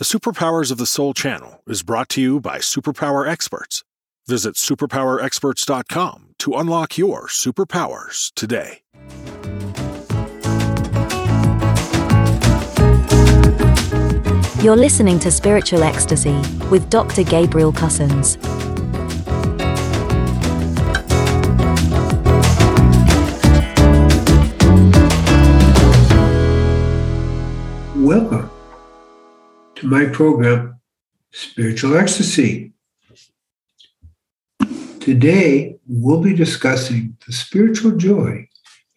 The Superpowers of the Soul channel is brought to you by Superpower Experts. Visit superpowerexperts.com to unlock your superpowers today. You're listening to Spiritual Ecstasy with Dr. Gabriel Cousens. Welcome to my program, Spiritual Ecstasy. Today, we'll be discussing the spiritual joy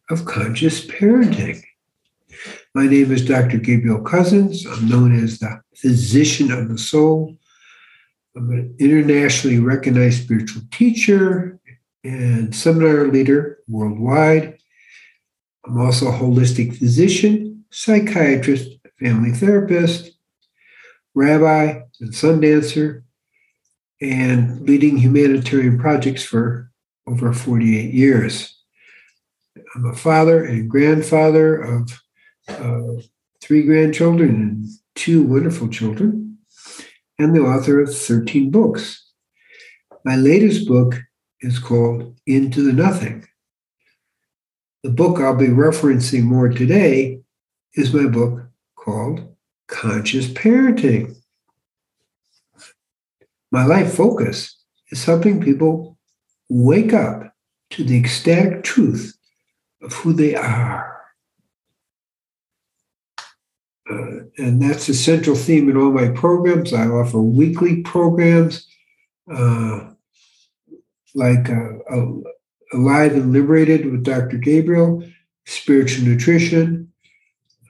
of conscious parenting. My name is Dr. Gabriel Cousens. I'm known as the physician of the soul. I'm an internationally recognized spiritual teacher and seminar leader worldwide. I'm also a holistic physician, psychiatrist, family therapist, rabbi, and sun dancer, and leading humanitarian projects for over 48 years. I'm a father and grandfather of uh, three grandchildren and two wonderful children, and the author of 13 books. My latest book is called Into the Nothing. The book I'll be referencing more today is my book called Conscious Parenting. My life focus is helping people wake up to the ecstatic truth of who they are. Uh, and that's the central theme in all my programs. I offer weekly programs uh, like uh, Alive and Liberated with Dr. Gabriel, Spiritual Nutrition,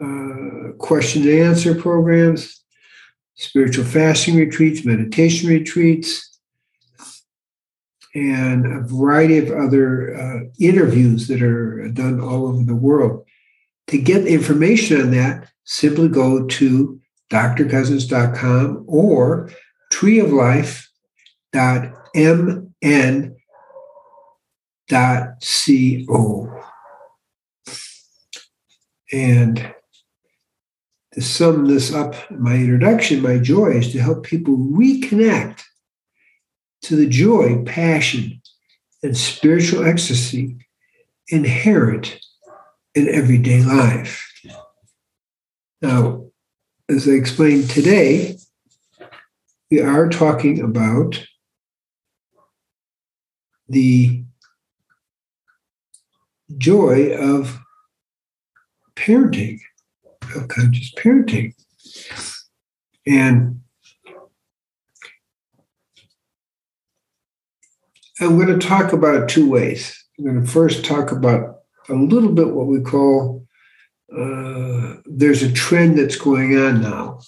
uh, question and answer programs, spiritual fasting retreats, meditation retreats, and a variety of other uh, interviews that are done all over the world. To get information on that, simply go to drcousens.com or treeoflife.mn.co. And to sum this up, my introduction, my joy is to help people reconnect to the joy, passion, and spiritual ecstasy inherent in everyday life. Now, as I explained today, we are talking about the joy of parenting of conscious parenting. And I'm going to talk about two ways. I'm going to first talk about a little bit what we call uh, there's a trend that's going on now.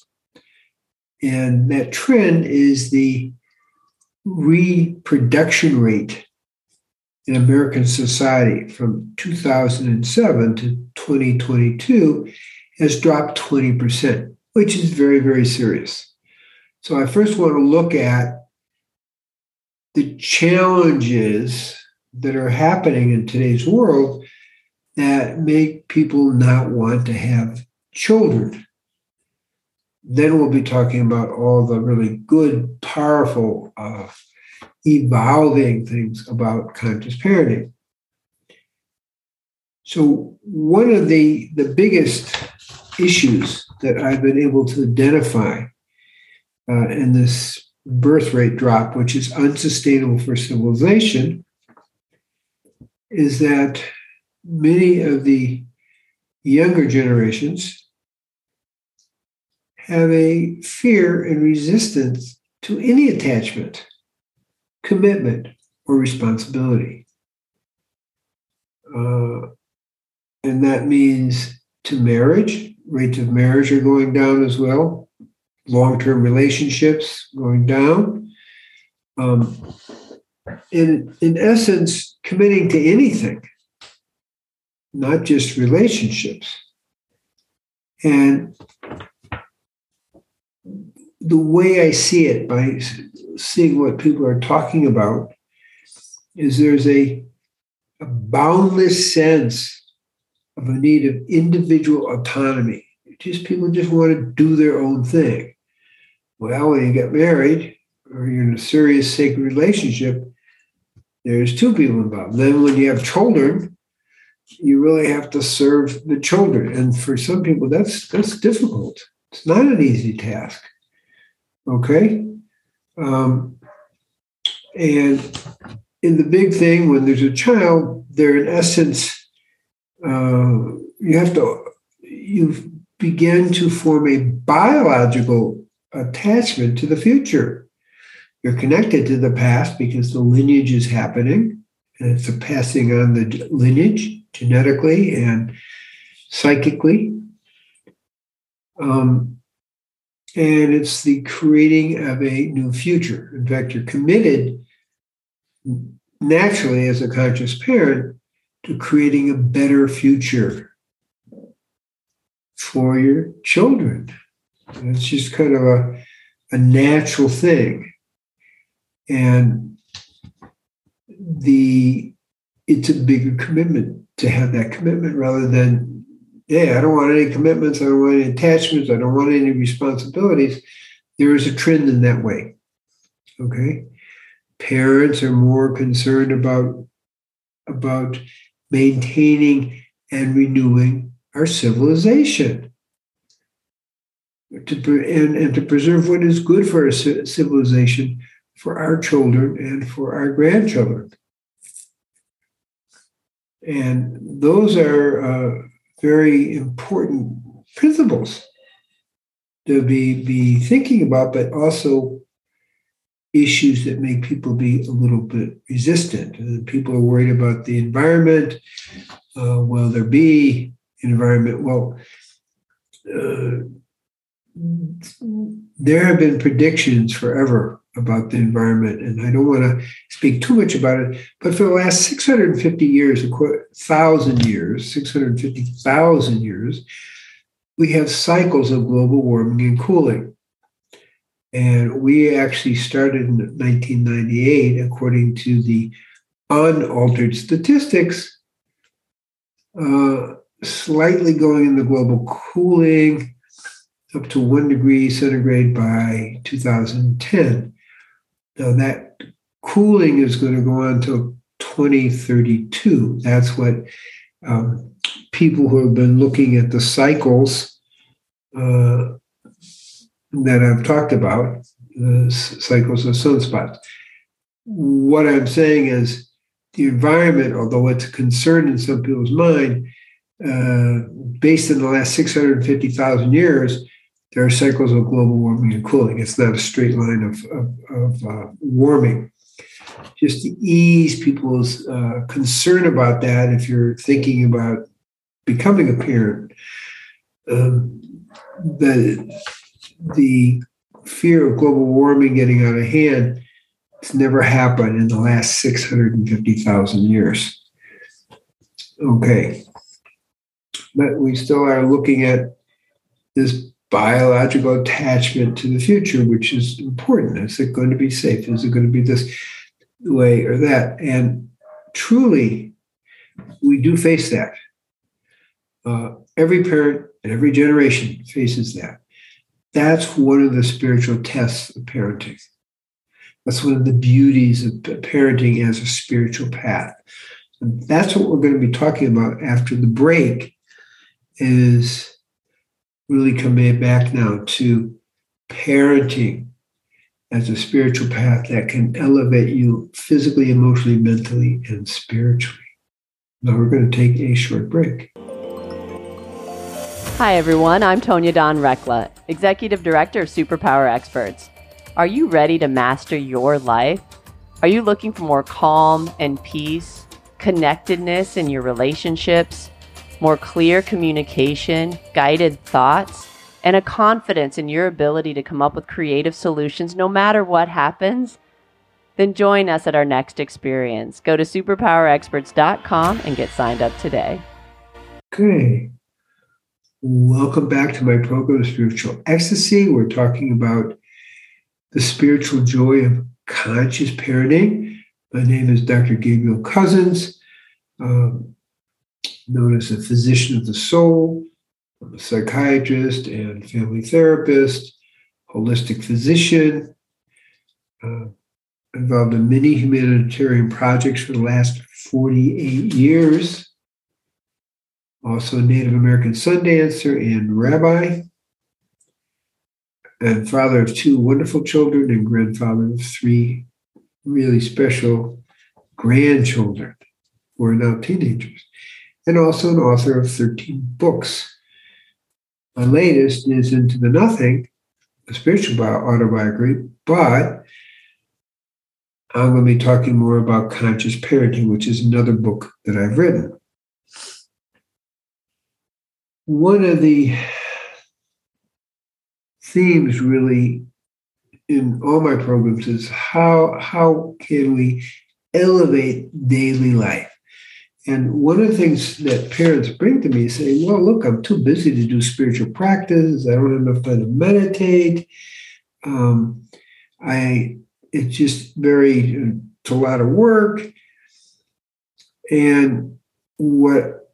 And that trend is the reproduction rate in American society from 2007 to 2022 has dropped 20%, which is very, very serious. So I first want to look at the challenges that are happening in today's world that make people not want to have children. Then we'll be talking about all the really good, powerful, uh, evolving things about conscious parenting. So one of the the biggest issues that I've been able to identify uh, in this birth rate drop, which is unsustainable for civilization, is that many of the younger generations have a fear and resistance to any attachment, commitment, or responsibility. Uh, and that means to marriage, rates of marriage are going down as well. Long term relationships going down. Um, in, in essence, committing to anything, not just relationships. And the way I see it by seeing what people are talking about is there's a, a boundless sense of a need of individual autonomy. Just people just want to do their own thing. Well, when you get married or you're in a serious sacred relationship, there's two people involved. Then when you have children, you really have to serve the children. And for some people, that's that's difficult. It's not an easy task. Okay? Um, and in the big thing, when there's a child, they're in essence, uh, you have to, you begin to form a biological attachment to the future. You're connected to the past because the lineage is happening, and it's a passing on the lineage genetically and psychically. Um, and it's the creating of a new future. In fact, you're committed naturally as a conscious parent to creating a better future for your children. And it's just kind of a, a natural thing. And the it's a bigger commitment to have that commitment rather than, yeah, I don't want any commitments, I don't want any attachments, I don't want any responsibilities. There is a trend in that way. Okay parents are more concerned about about maintaining and renewing our civilization. To, and, and to preserve what is good for our civilization for our children and for our grandchildren. And those are uh, very important principles to be, be thinking about but also issues that make people be a little bit resistant. People are worried about the environment. Uh, will there be an environment? Well, uh, there have been predictions forever about the environment, and I don't want to speak too much about it. But for the last 650 years, a thousand years, 650,000 years, we have cycles of global warming and cooling. And we actually started in 1998, according to the unaltered statistics, uh, slightly going in the global cooling up to one degree centigrade by 2010. Now, that cooling is going to go on until 2032. That's what um, people who have been looking at the cycles uh, that I've talked about, the cycles of sunspots. What I'm saying is the environment, although it's a concern in some people's mind, uh, based in the last 650,000 years, there are cycles of global warming and cooling. It's not a straight line of, of, of uh, warming. Just to ease people's uh, concern about that, if you're thinking about becoming a parent, um, that the fear of global warming getting out of hand has never happened in the last 650,000 years. Okay. But we still are looking at this biological attachment to the future, which is important. Is it going to be safe? Is it going to be this way or that? And truly, we do face that. Uh, every parent and every generation faces that. That's one of the spiritual tests of parenting. That's one of the beauties of parenting as a spiritual path. And that's what we're going to be talking about after the break is really coming back now to parenting as a spiritual path that can elevate you physically, emotionally, mentally, and spiritually. Now we're going to take a short break. Hi, everyone. I'm Tonya Don Rekla, Executive Director of Superpower Experts. Are you ready to master your life? Are you looking for more calm and peace, connectedness in your relationships, more clear communication, guided thoughts, and a confidence in your ability to come up with creative solutions no matter what happens? Then join us at our next experience. Go to superpowerexperts.com and get signed up today. Okay. Welcome back to my program, Spiritual Ecstasy. We're talking about the spiritual joy of conscious parenting. My name is Dr. Gabriel Cousens, um, known as a physician of the soul. I'm a psychiatrist and family therapist, holistic physician, uh, involved in many humanitarian projects for the last 48 years. Also, a Native American sun dancer and rabbi, and father of two wonderful children, and grandfather of three really special grandchildren who are now teenagers, and also an author of 13 books. My latest is Into the Nothing, a spiritual autobiography, but I'm going to be talking more about conscious parenting, which is another book that I've written. One of the themes really in all my programs is how how can we elevate daily life? And one of the things that parents bring to me is say well look i'm too busy to do spiritual practice. I don't have enough time to meditate. Um, i it's just very it's a lot of work. And what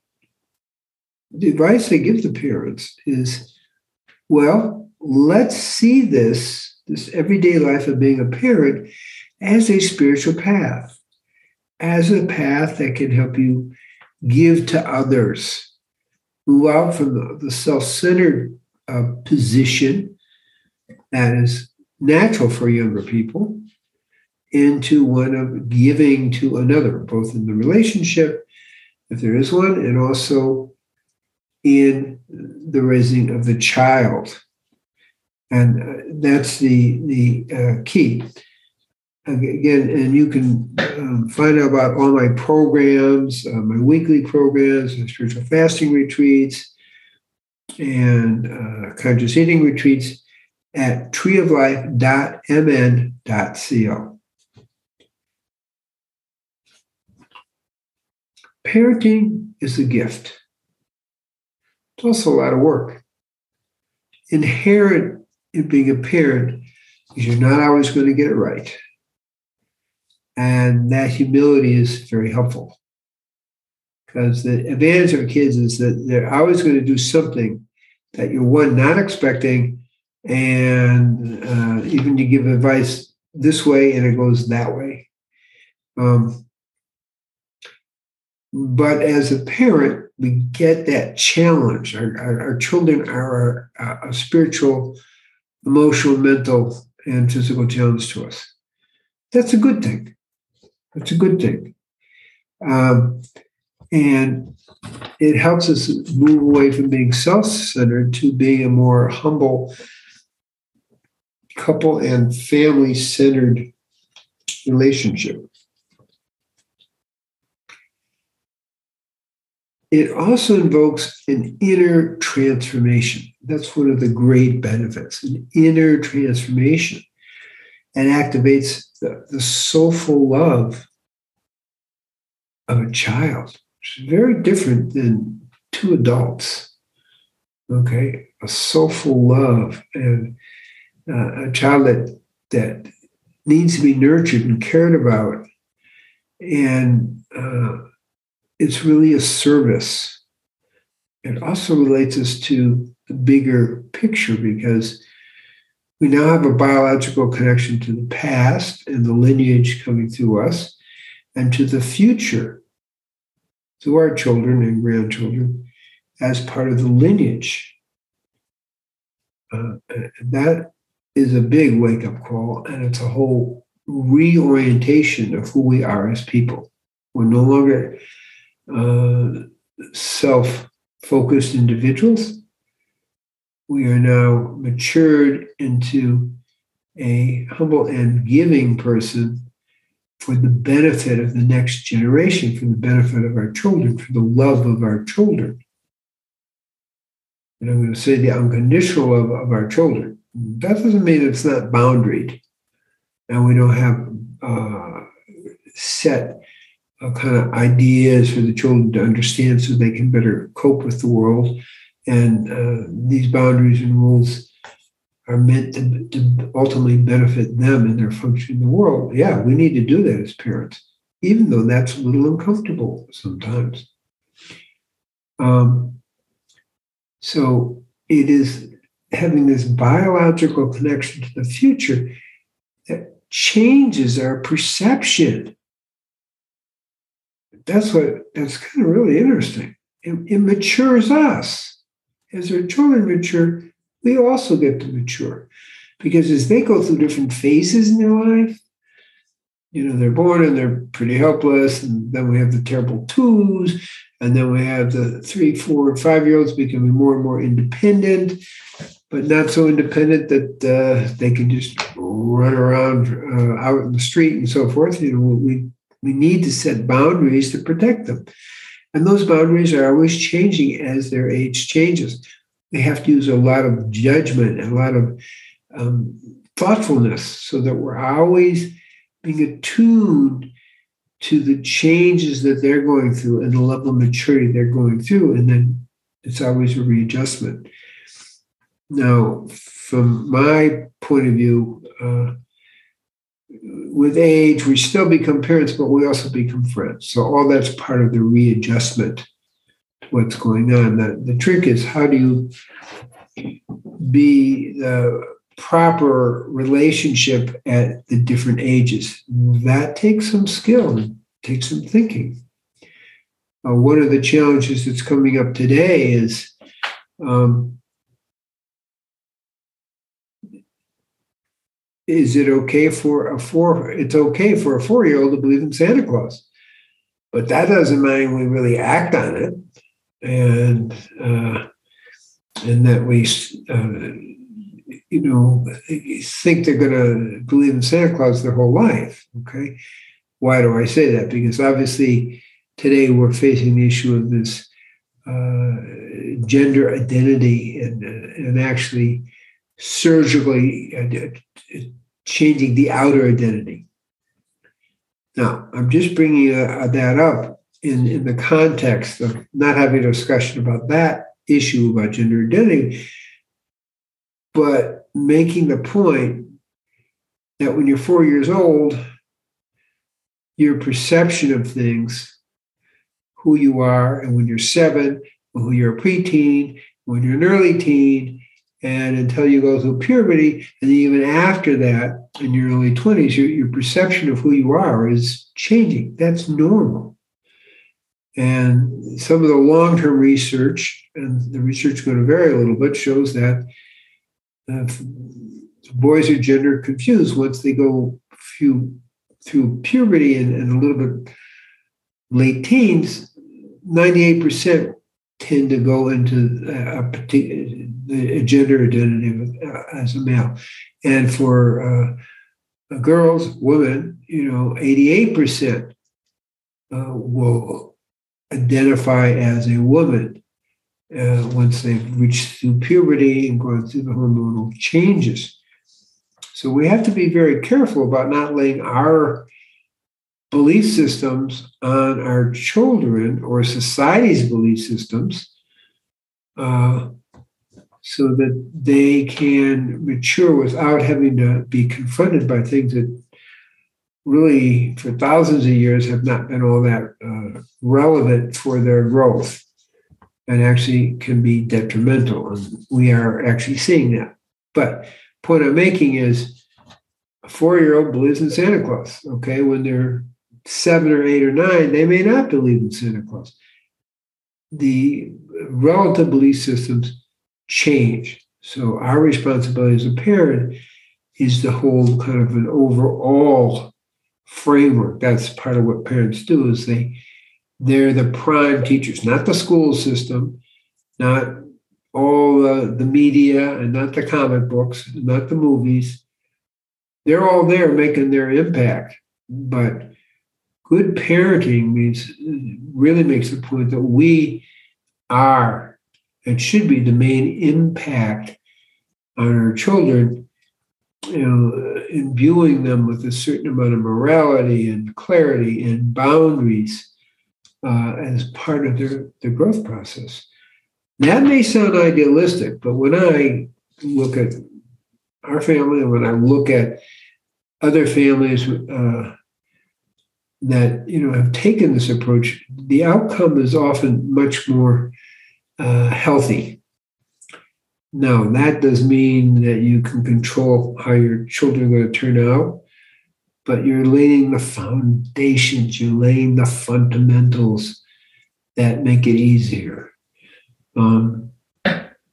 the advice i give to parents is well let's see this this everyday life of being a parent as a spiritual path as a path that can help you give to others. Move out from the, the self-centered uh, position that is natural for younger people into one of giving to another, both in the relationship, if there is one, and also in the raising of the child. And uh, that's the, the uh, key. Again, and you can um, find out about all my programs, uh, my weekly programs, my spiritual fasting retreats, and uh, conscious eating retreats at treeoflife.mn.co. Parenting is a gift. Also a lot of work. Inherent in being a parent is you're not always going to get it right. And that humility is very helpful. Because the advantage of kids is that they're always going to do something that you're one not expecting, and uh, even you give advice this way and it goes that way. Um, but as a parent, we get that challenge. Our, our, our children are a, a spiritual, emotional, mental, and physical challenge to us. That's a good thing. That's a good thing. Um, and it helps us move away from being self centered to being a more humble, couple and family centered relationship. It also invokes an inner transformation. That's one of the great benefits, an inner transformation. And activates the, the soulful love of a child, which is very different than two adults. Okay, a soulful love and uh, a child that that needs to be nurtured and cared about, and uh, it's really a service. It also relates us to the bigger picture because we now have a biological connection to the past and the lineage coming through us and to the future through our children and grandchildren as part of the lineage. Uh, that is a big wake up call, and it's a whole reorientation of who we are as people. We're no longer uh, self focused individuals. We are now matured into a humble and giving person for the benefit of the next generation, for the benefit of our children, for the love of our children. And I'm going to say the unconditional love of our children. That doesn't mean it's not boundaried. And we don't have uh, set kind of ideas for the children to understand so they can better cope with the world. And uh, these boundaries and rules are meant to, to ultimately benefit them in their function in the world. Yeah, we need to do that as parents, even though that's a little uncomfortable sometimes. Um, so it is having this biological connection to the future that changes our perception. That's what that's kind of really interesting. It, it matures us. As our children mature, we also get to mature. Because as they go through different phases in their life, you know, they're born and they're pretty helpless. And then we have the terrible twos. And then we have the three, four, five year olds becoming more and more independent, but not so independent that uh, they can just run around uh, out in the street and so forth. You know, we, we need to set boundaries to protect them. And those boundaries are always changing as their age changes. They have to use a lot of judgment, and a lot of um, thoughtfulness, so that we're always being attuned to the changes that they're going through and the level of maturity they're going through. And then it's always a readjustment. Now, from my point of view, uh, with age, we still become parents, but we also become friends. So all that's part of the readjustment to what's going on. The, the trick is how do you be the proper relationship at the different ages? That takes some skill, takes some thinking. Uh, one of the challenges that's coming up today is um, is it okay for a four it's okay for a four year old to believe in santa claus? But that doesn't mean we really act on it. And uh, and that we uh, you know think they're going to believe in santa claus their whole life okay? Why do i say that? Because obviously today we're facing the issue of this uh, gender identity and uh, and actually surgically uh, changing the outer identity. Now, I'm just bringing uh, that up in, in the context of not having a discussion about that issue about gender identity, but making the point that when you're four years old, your perception of things, who you are, and when you're seven, who you're a preteen, when you're an early teen, and until you go through puberty, and even after that, in your early 20s, your, your perception of who you are is changing. That's normal. And some of the long term research, and the research is going to vary a little bit, shows that uh, boys are gender confused once they go few, through puberty and, and a little bit late teens. 98% tend to go into a particular the gender identity uh, as a male. And for uh, girls, women, you know, 88% uh, will identify as a woman uh, once they've reached through puberty and gone through the hormonal changes. So we have to be very careful about not laying our belief systems on our children or society's belief systems. Uh, so that they can mature without having to be confronted by things that really, for thousands of years, have not been all that uh, relevant for their growth and actually can be detrimental. And we are actually seeing that. But point I'm making is a four-year-old believes in Santa Claus. Okay, when they're seven or eight or nine, they may not believe in Santa Claus. The relative belief systems change. So our responsibility as a parent is to hold kind of an overall framework. That's part of what parents do is they they're the prime teachers, not the school system, not all the, the media and not the comic books, not the movies. They're all there making their impact. But good parenting means really makes the point that we are and should be the main impact on our children, you know, imbuing them with a certain amount of morality and clarity and boundaries uh, as part of their, their growth process. That may sound idealistic, but when I look at our family and when I look at other families uh, that you know have taken this approach, the outcome is often much more uh, healthy. Now, that does mean that you can control how your children are going to turn out, but you're laying the foundations, you're laying the fundamentals that make it easier. Um,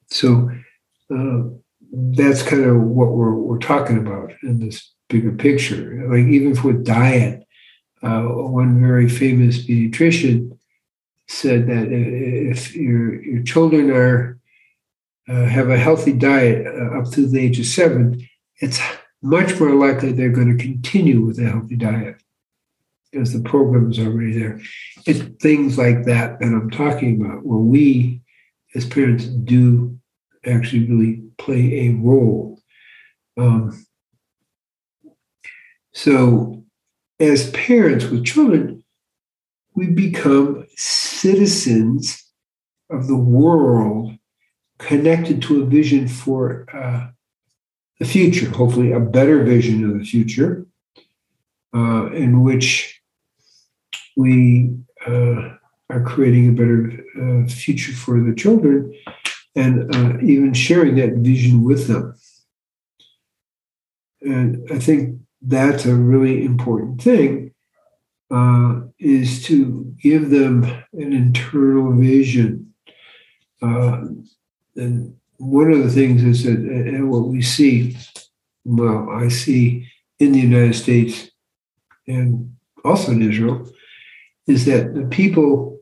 so uh, that's kind of what we're, we're talking about in this bigger picture. Like even for diet, uh, one very famous pediatrician said that if your your children are uh, have a healthy diet uh, up to the age of seven, it's much more likely they're going to continue with a healthy diet because the program is already there. It's things like that that I'm talking about, where we as parents do actually really play a role. Um, so, as parents with children, we become citizens of the world connected to a vision for uh, the future, hopefully, a better vision of the future, uh, in which we uh, are creating a better uh, future for the children and uh, even sharing that vision with them. And I think that's a really important thing uh, is to give them an internal vision. Uh, and one of the things is that and what we see, well, I see in the United States and also in Israel, is that the people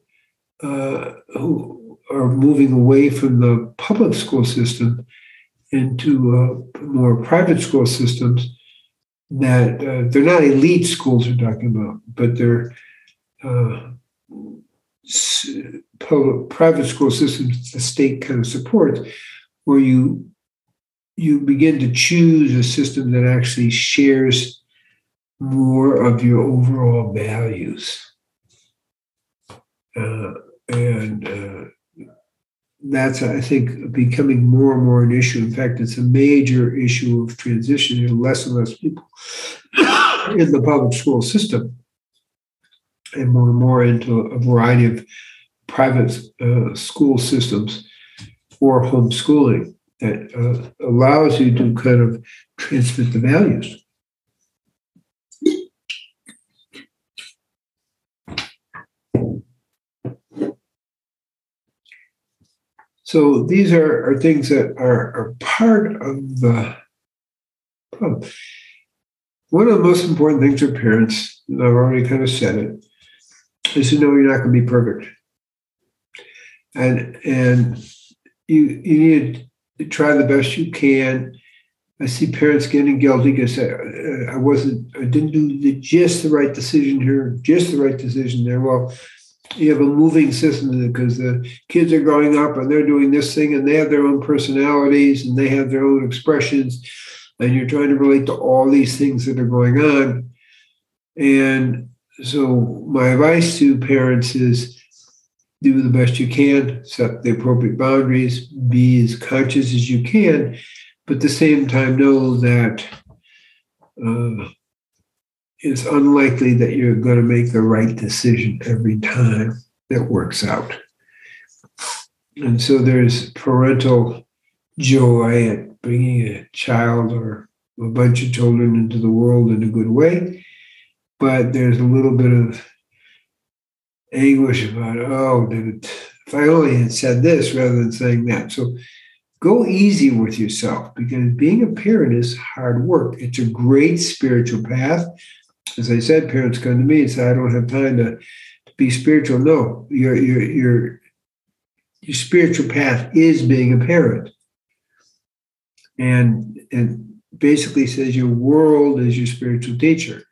uh, who are moving away from the public school system into uh, more private school systems that uh, they're not elite schools we're talking about, but they're uh, private school systems the state kind of supports, where you you begin to choose a system that actually shares more of your overall values. Uh, and uh, that's, I think, becoming more and more an issue. In fact, it's a major issue of transition. There are less and less people in the public school system, and more and more into a variety of private uh, school systems or homeschooling that uh, allows you to kind of transmit the values. So these are, are things that are, are part of the problem. One of the most important things for parents, and I've already kind of said it, is to know you're not going to be perfect. And and you you need to try the best you can. I see parents getting guilty because I, I wasn't, I didn't do the, just the right decision here, just the right decision there. Well, you have a moving system because the kids are growing up and they're doing this thing and they have their own personalities and they have their own expressions. And you're trying to relate to all these things that are going on. And so my advice to parents is do the best you can set the appropriate boundaries be as conscious as you can but at the same time know that uh, it's unlikely that you're going to make the right decision every time that works out. And so there's parental joy at bringing a child or a bunch of children into the world in a good way. But there's a little bit of anguish about, oh, it, if I only had said this rather than saying that. So go easy with yourself because being a parent is hard work. It's a great spiritual path as I said, parents come to me and say, I don't have time to, to be spiritual. No, your, your, your, your spiritual path is being a parent. And, and basically says your world is your spiritual teacher.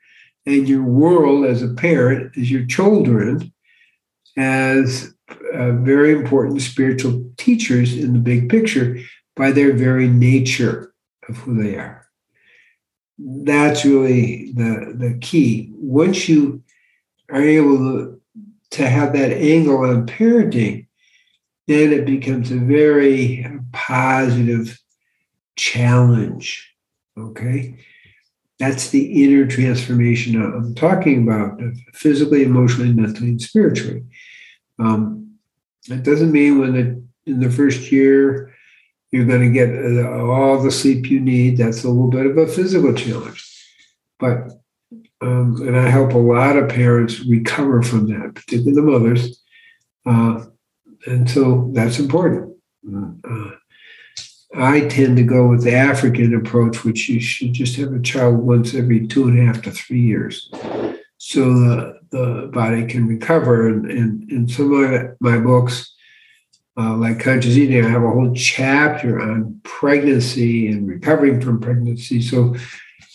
And your world as a parent is your children as uh, very important spiritual teachers in the big picture by their very nature of who they are that's really the the key. Once you are able to, to have that angle on parenting, then it becomes a very positive challenge. Okay. That's the inner transformation I'm talking about physically, emotionally, mentally, and spiritually. Um, it doesn't mean when the, in the first year you're going to get uh, all the sleep you need. That's a little bit of a physical challenge. But, um, and I help a lot of parents recover from that, particularly the mothers. Uh, and so that's important. Uh, I tend to go with the African approach, which you should just have a child once every two and a half to three years. So the, the body can recover. And in some of my books, uh, like conscious eating, I have a whole chapter on pregnancy and recovering from pregnancy. So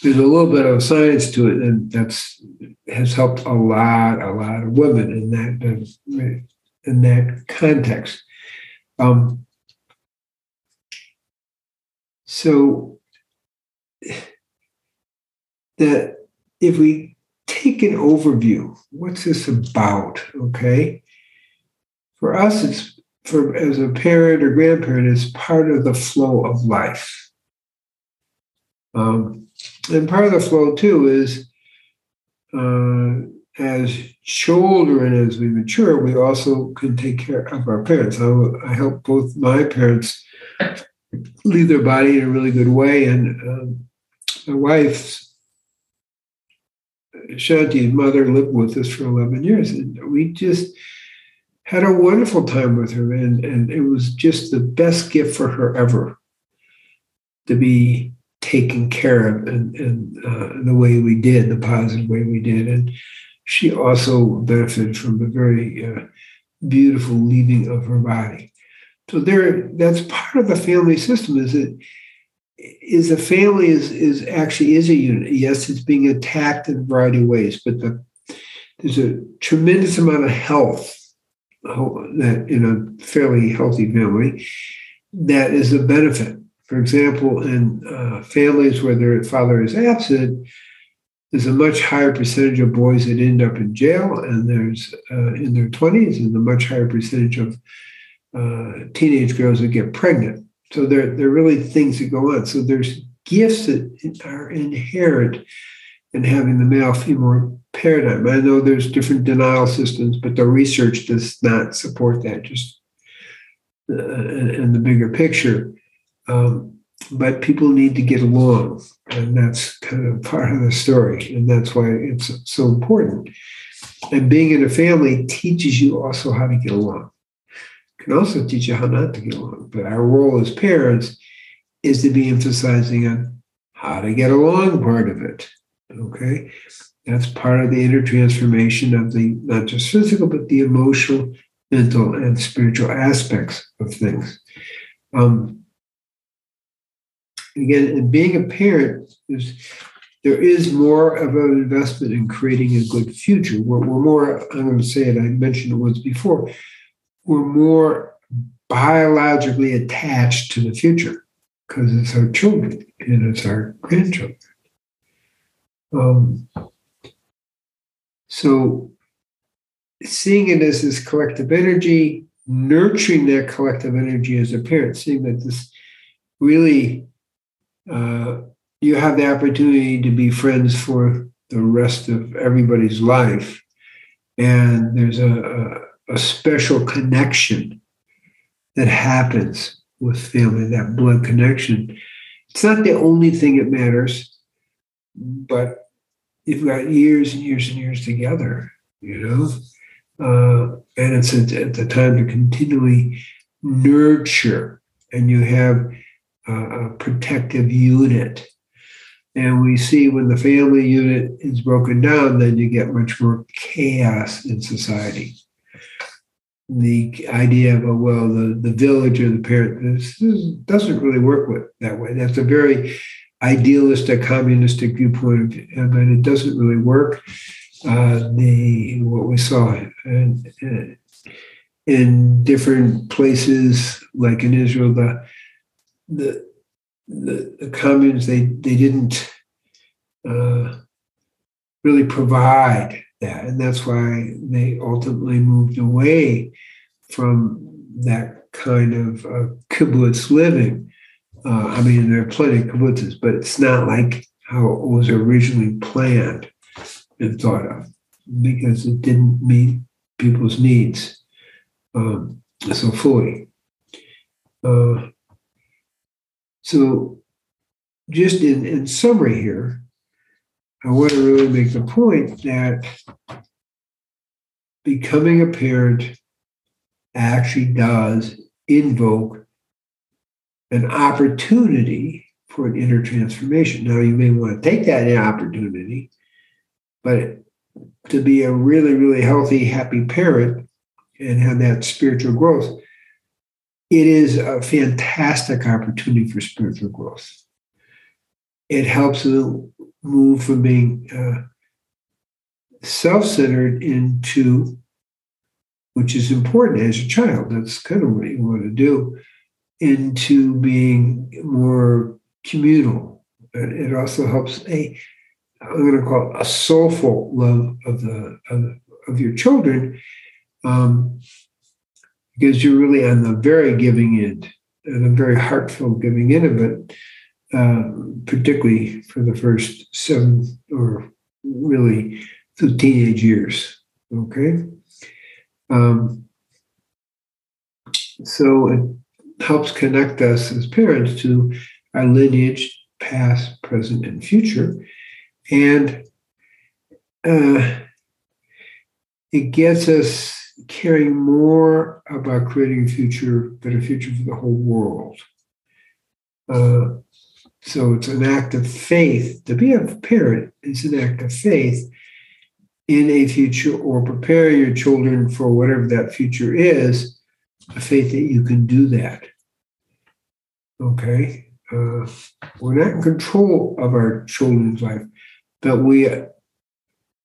there's a little bit of science to it, and that's has helped a lot, a lot of women in that in that context. Um, so that if we take an overview, what's this about? Okay. For us, it's for as a parent or grandparent, is part of the flow of life. Um, and part of the flow too is uh, as children, as we mature, we also can take care of our parents. I, I help both my parents leave their body in a really good way. And um, my wife's Shanti's mother lived with us for 11 years. And we just had a wonderful time with her. And, and it was just the best gift for her ever to be taken care of in, in uh, the way we did, the positive way we did. And she also benefited from a very uh, beautiful leaving of her body. So there, that's part of the family system. Is it is a family is is actually is a unit. Yes, it's being attacked in a variety of ways, but the, there's a tremendous amount of health that in a fairly healthy family that is a benefit. For example, in uh, families where their father is absent, there's a much higher percentage of boys that end up in jail, and there's uh, in their 20s, and a much higher percentage of uh, teenage girls that get pregnant. So there, there are really things that go on. So there's gifts that are inherent in having the male female paradigm. I know there's different denial systems, but the research does not support that, just uh, in the bigger picture. Um, but people need to get along, and that's kind of part of the story, and that's why it's so important. And being in a family teaches you also how to get along can also teach you how not to get along. But our role as parents is to be emphasizing on how to get along part of it. Okay. That's part of the inner transformation of the not just physical, but the emotional, mental, and spiritual aspects of things. Um, again, in being a parent, there's, there is more of an investment in creating a good future. We're, we're more, I'm going to say it, I mentioned it once before, we're more biologically attached to the future because it's our children and it's our grandchildren. Um, so, seeing it as this collective energy, nurturing that collective energy as a parent, seeing that this really, uh, you have the opportunity to be friends for the rest of everybody's life. And there's a, a a special connection that happens with family, that blood connection. It's not the only thing that matters, but you've got years and years and years together, you know? Uh, and it's at the time to continually nurture, and you have a, a protective unit. And we see when the family unit is broken down, then you get much more chaos in society the idea of, oh, well, the, the village or the parent this doesn't really work with that way. That's a very idealistic, communistic viewpoint, but it doesn't really work. Uh, the what we saw in, in different places, like in Israel, the the the, the communes they they didn't uh, really provide that. And that's why they ultimately moved away from that kind of uh, kibbutz living. Uh, I mean, there are plenty of kibbutzes, but it's not like how it was originally planned and thought of because it didn't meet people's needs um, so fully. Uh, So, just in, in summary here, I want to really make the point that becoming a parent actually does invoke an opportunity for an inner transformation. Now, you may want to take that opportunity, but to be a really, really healthy, happy parent and have that spiritual growth, it is a fantastic opportunity for spiritual growth. It helps you move from being uh, self centered into, which is important as a child, that's kind of what you want to do, into being more communal. It also helps a, I'm going to call it a soulful love of the of, of your children, um, because you're really on the very giving end and a very heartfelt giving end of it, uh, particularly for the first seven or really through teenage years. Okay. Um, so helps connect us as parents to our lineage, past, present, and future. And uh, it gets us caring more about creating a future, better future for the whole world. Uh, so it's an act of faith. To be a parent is an act of faith in a future or prepare your children for whatever that future is, faith that you can do that. Okay? Uh, we're not in control of our children's life, but we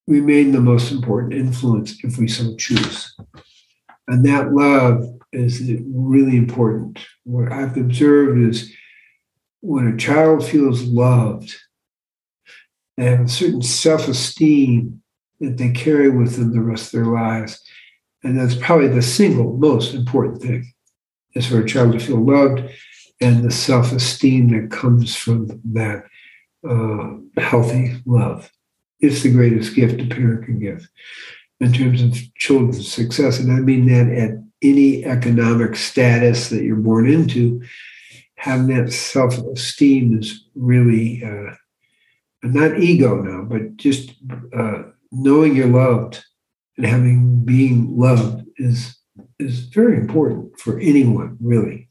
remain the most important influence if we so choose. And that love is really important. What I've observed is when a child feels loved, they have a certain self esteem that they carry with them the rest of their lives. And that's probably the single most important thing is for a child to feel loved and the self esteem that comes from that uh, healthy love. It's the greatest gift a parent can give in terms of children's success. And I mean that at any economic status that you're born into, having that self esteem is really uh, not ego now, but just uh, knowing you're loved and having being loved is is very important for anyone, really.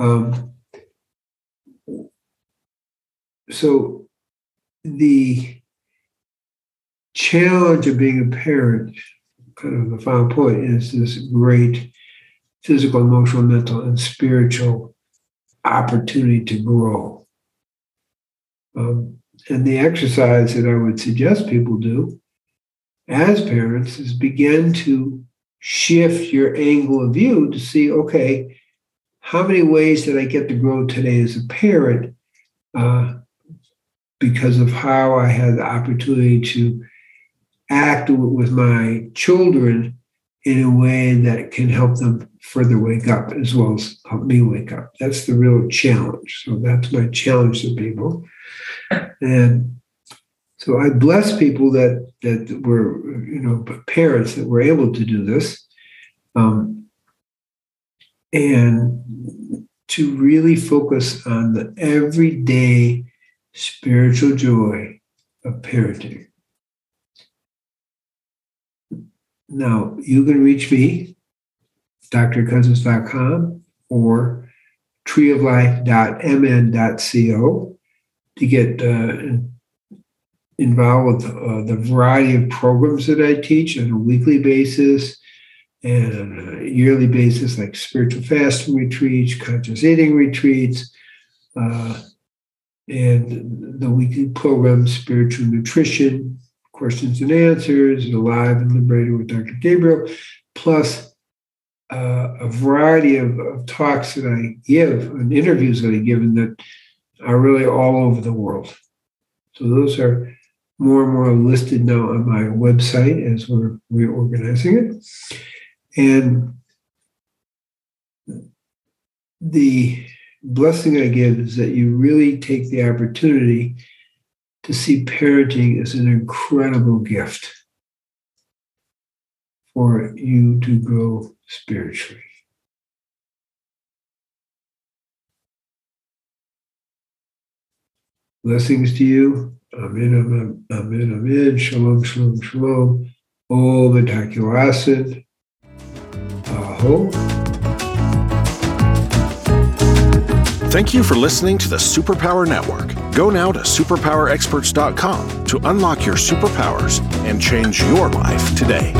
Um, so the challenge of being a parent, kind of the final point, is this great physical, emotional, mental, and spiritual opportunity to grow. Um, and the exercise that I would suggest people do as parents is begin to shift your angle of view to see okay, how many ways did I get to grow today as a parent uh, because of how I had the opportunity to act with my children in a way that can help them further wake up as well as help me wake up. That's the real challenge. So that's my challenge to people. And so I bless people that that were, you know, parents that were able to do this. Um, and to really focus on the everyday spiritual joy of parenting. Now, you can reach me, drcousens.com or treeoflife.mn.co to get uh, involved with uh, the variety of programs that I teach on a weekly basis and on a yearly basis, like spiritual fasting retreats, conscious eating retreats, uh, and the weekly program, spiritual nutrition, questions and answers, alive and liberated with Dr. Gabriel, plus uh, a variety of, of, talks that I give and interviews that I give and that are really all over the world. So those are more and more listed now on my website as we're reorganizing it. And the blessing I give is that you really take the opportunity to see parenting as an incredible gift for you to grow spiritually. Blessings to you. Amen, amen, amen. Shalom, shalom, shalom. Om Asid. Aho. Thank you for listening to the Superpower Network. Go now to superpowerexperts.com to unlock your superpowers and change your life today.